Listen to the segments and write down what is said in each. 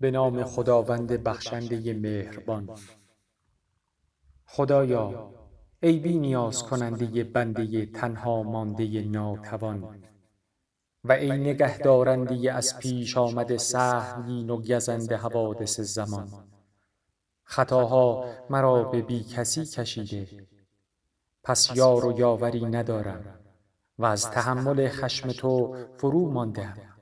به نام خداوند بخشنده مهربان. خدایا ای بی نیاز کننده بنده تنها مانده ناتوان. و ای نگه دارنده از پیش آمده سهمگین و گزنده حوادث زمان. خطاها مرا به بی کسی کشیده. پس یار و یاوری ندارم و از تحمل خشم تو فرومانده ام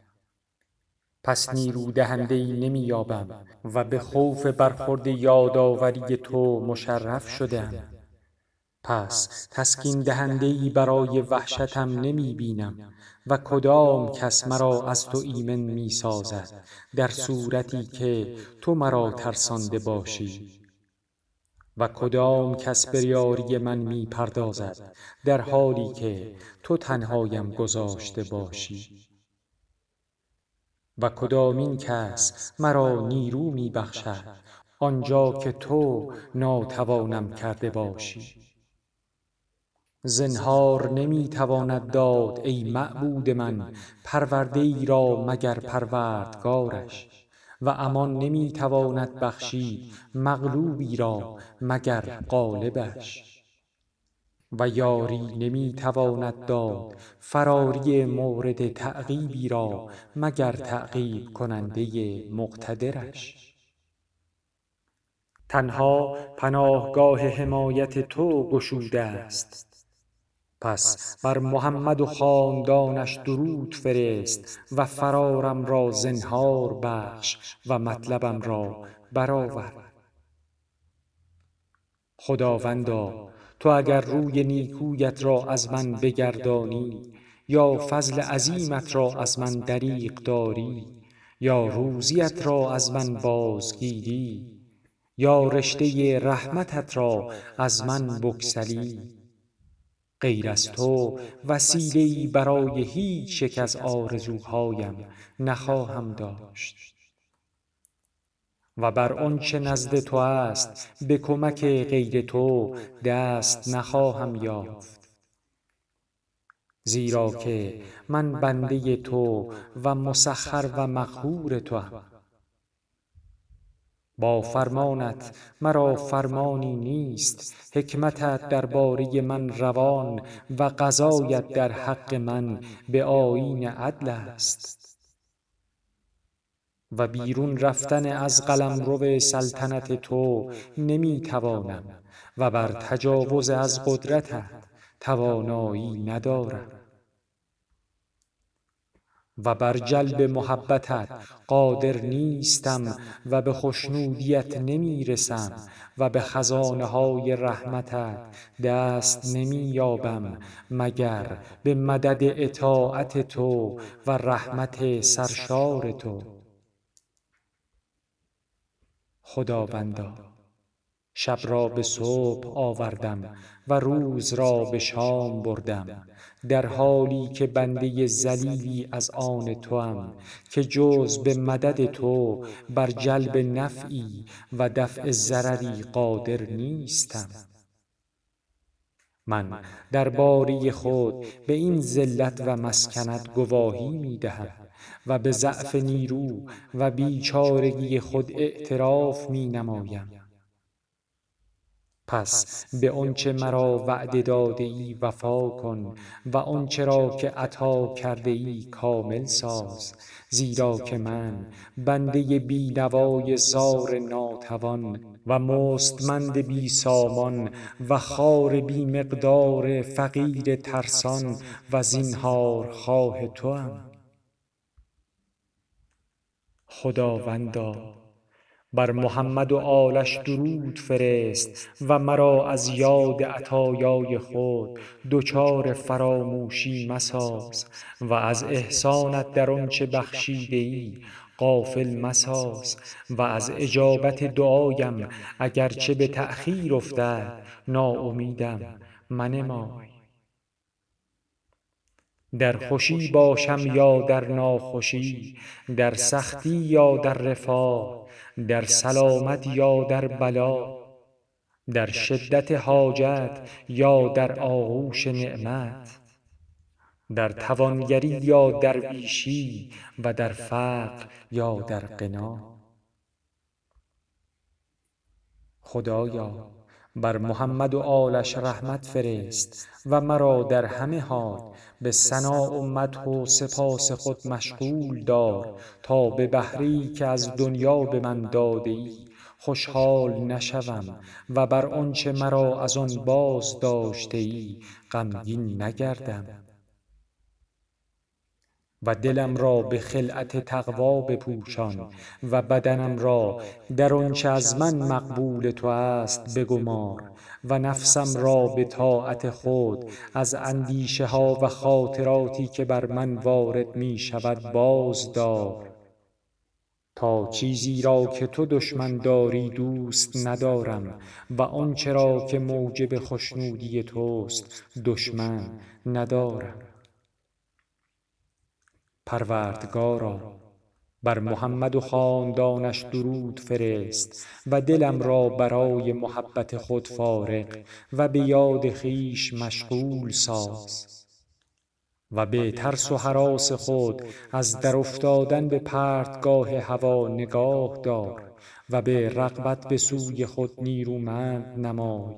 پس نیرو دهنده ای نمی یابم و به خوف برخورد یادآوری تو مشرف شده ام پس تسکین دهنده ای برای وحشتم نمی بینم و کدام کس مرا از تو ایمن می سازد در صورتی که تو مرا ترسانده باشی. و کدام کس به یاری من می پردازد در حالی که تو تنهایم گذاشته باشی. و کدامین کس مرا نیرو می بخشد آن جا که تو ناتوانم کرده باشی. زنهار نمی تواند داد ای معبود من پرورده ای را مگر پروردگارش. و امان نمی تواند بخشید مغلوبی را مگر غالبش. و یاری نمی تواند داد. فراری مورد تعقیبی را مگر تعقیب کننده مقتدرش. تنها پناهگاه حمایت تو گشوده است. پس بر محمد و خاندانش درود فرست و فرارم را زنهار بخش و مطلبم را برآور. خداوندا تو اگر روی نیکویت را از من بگردانی یا فضل عظیمت را از من دریغ داری یا روزیت را از من بازگیری یا رشته رحمتت را از من بگسلی. غیر از تو وسیله ای برای هیچ یک از آرزوهایم نخواهم داشت. و بر آنچه نزد تو است به کمک غیر تو دست نخواهم یافت. زیرا که من بنده تو و مسخر و مقهور توام. با فرمانت مرا فرمانی نیست حکمتت درباره من روان و قضایت در حق من به آیین عدل است. و بیرون رفتن از قلمرو سلطنت تو نمی توانم و بر تجاوز از قدرتت توانایی ندارم. و بر جلب محبتت قادر نیستم و به خشنودیت نمی رسم و به خزانه های رحمتت دست نمی یابم مگر به مدد اطاعت تو و رحمت سرشار تو. خداوندا. شب را به صبح آوردم و روز را به شام بردم. در حالی که بنده ذلیلی از آن توام که جز به مدد تو بر جلب نفعی و دفع ضرری قادر نیستم. من درباره خود به این ذلت و مسکنت گواهی می دهم و به ضعف نیرو و بیچارگی خود اعتراف می نمایم پس به آنچه مرا وعده داده ای وفا کن و آنچه را که عطا کرده ای کامل ساز. زیرا که من بنده بی نوای زار ناتوان و مستمند بی سامان و خوار بی مقدار فقیر ترسان و زینهارخواه توام. خداوندا. بر محمد و آلش درود فرست و مرا از یاد عطایای خود دچار فراموشی مساز و از احسانت در آنچه بخشیده ای غافل مساز و از اجابت دعایم اگر چه به تأخیر افتد ناامیدم. منمای در خوشی باشم یا در ناخوشی در سختی یا در رفاه در سلامت یا در بلا در شدت حاجت یا در آغوش نعمت در توانگری یا در بیشی و در فقر یا در قنا خدایا بر محمد و آلش رحمت فرست و مرا در همه حال به ثنا و مدح و سپاس خود مشغول دار تا به بهره ای که از دنیا به من داده ای خوشحال نشوم و بر آنچه مرا از آن باز داشته ای غمگین نگردم. و دلم را به خلعت تقوا بپوشان و بدنم را در آنچه از من مقبول تو است بگمار و نفسم را به طاعت خود از اندیشه ها و خاطراتی که بر من وارد می شود باز دار تا چیزی را که تو دشمن داری دوست ندارم و آنچه را که موجب خشنودی توست دشمن ندارم. پروردگارا. بر محمد و خاندانش درود فرست و دلم را برای محبت خود فارغ و به یاد خویش مشغول ساز. و به ترس و هراس خود از درافتادن به پرتگاه هوا نگاه دار و به رغبت به سوی خود نیرومند نمای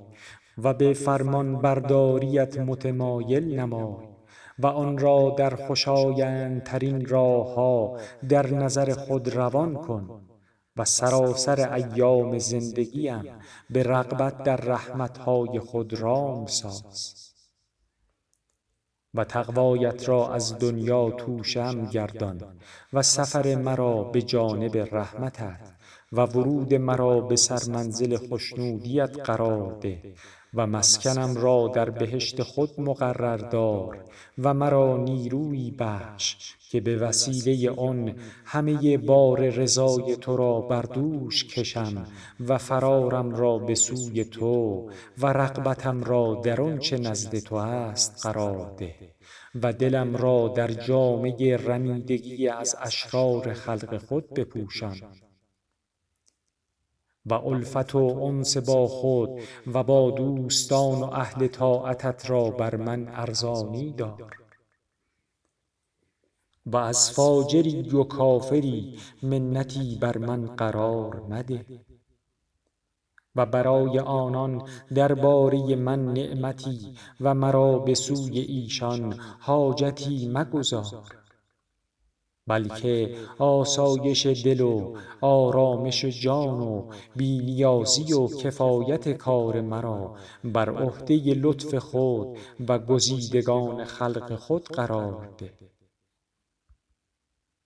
و به فرمانبرداریت متمایل نمای. و آن را در خوشایندترین راه ها در نظر خود روان کن و سراسر ایام زندگیم به رغبت در رحمت های خود رام ساز و تقوایت را از دنیا توشه ام گردان و سفر مرا به جانب رحمتت و ورود مرا به سرمنزل خشنودیت قرار ده و مسکنم را در بهشت خود مقرر دار و مرا نیرویی بخش که به وسیله آن همه بار رضای تو را بر دوش کشم و فرارم را به سوی تو و رغبتم را در آنچه نزد تو است قرار ده و دلم را در جامه رمیدگی از اشرار خلق خود بپوشان و الفت و انس با خود و با دوستان و اهل طاعتت را بر من ارزانی دار. و از فاجری و کافری منتی بر من قرار مده. و برای آنان درباره من نعمتی و مرا به سوی ایشان حاجتی مگذار. بلکه آسایش دل و آرامش جان و بی نیازی و کفایت کار مرا بر عهده لطف خود و گزیدگان خلق خود قرار ده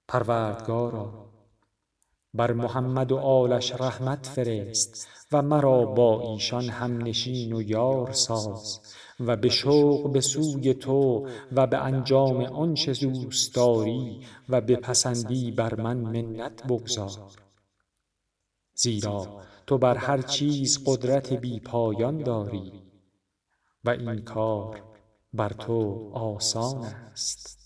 پروردگارا بر محمد و آلش رحمت فرست و مرا با ایشان همنشین و یار ساز و به شوق به سوی تو و به انجام آنچه دوست داری و بپسندی بر من منت بگذار. زیرا تو بر هر چیز قدرت بی پایان داری و این کار بر تو آسان است.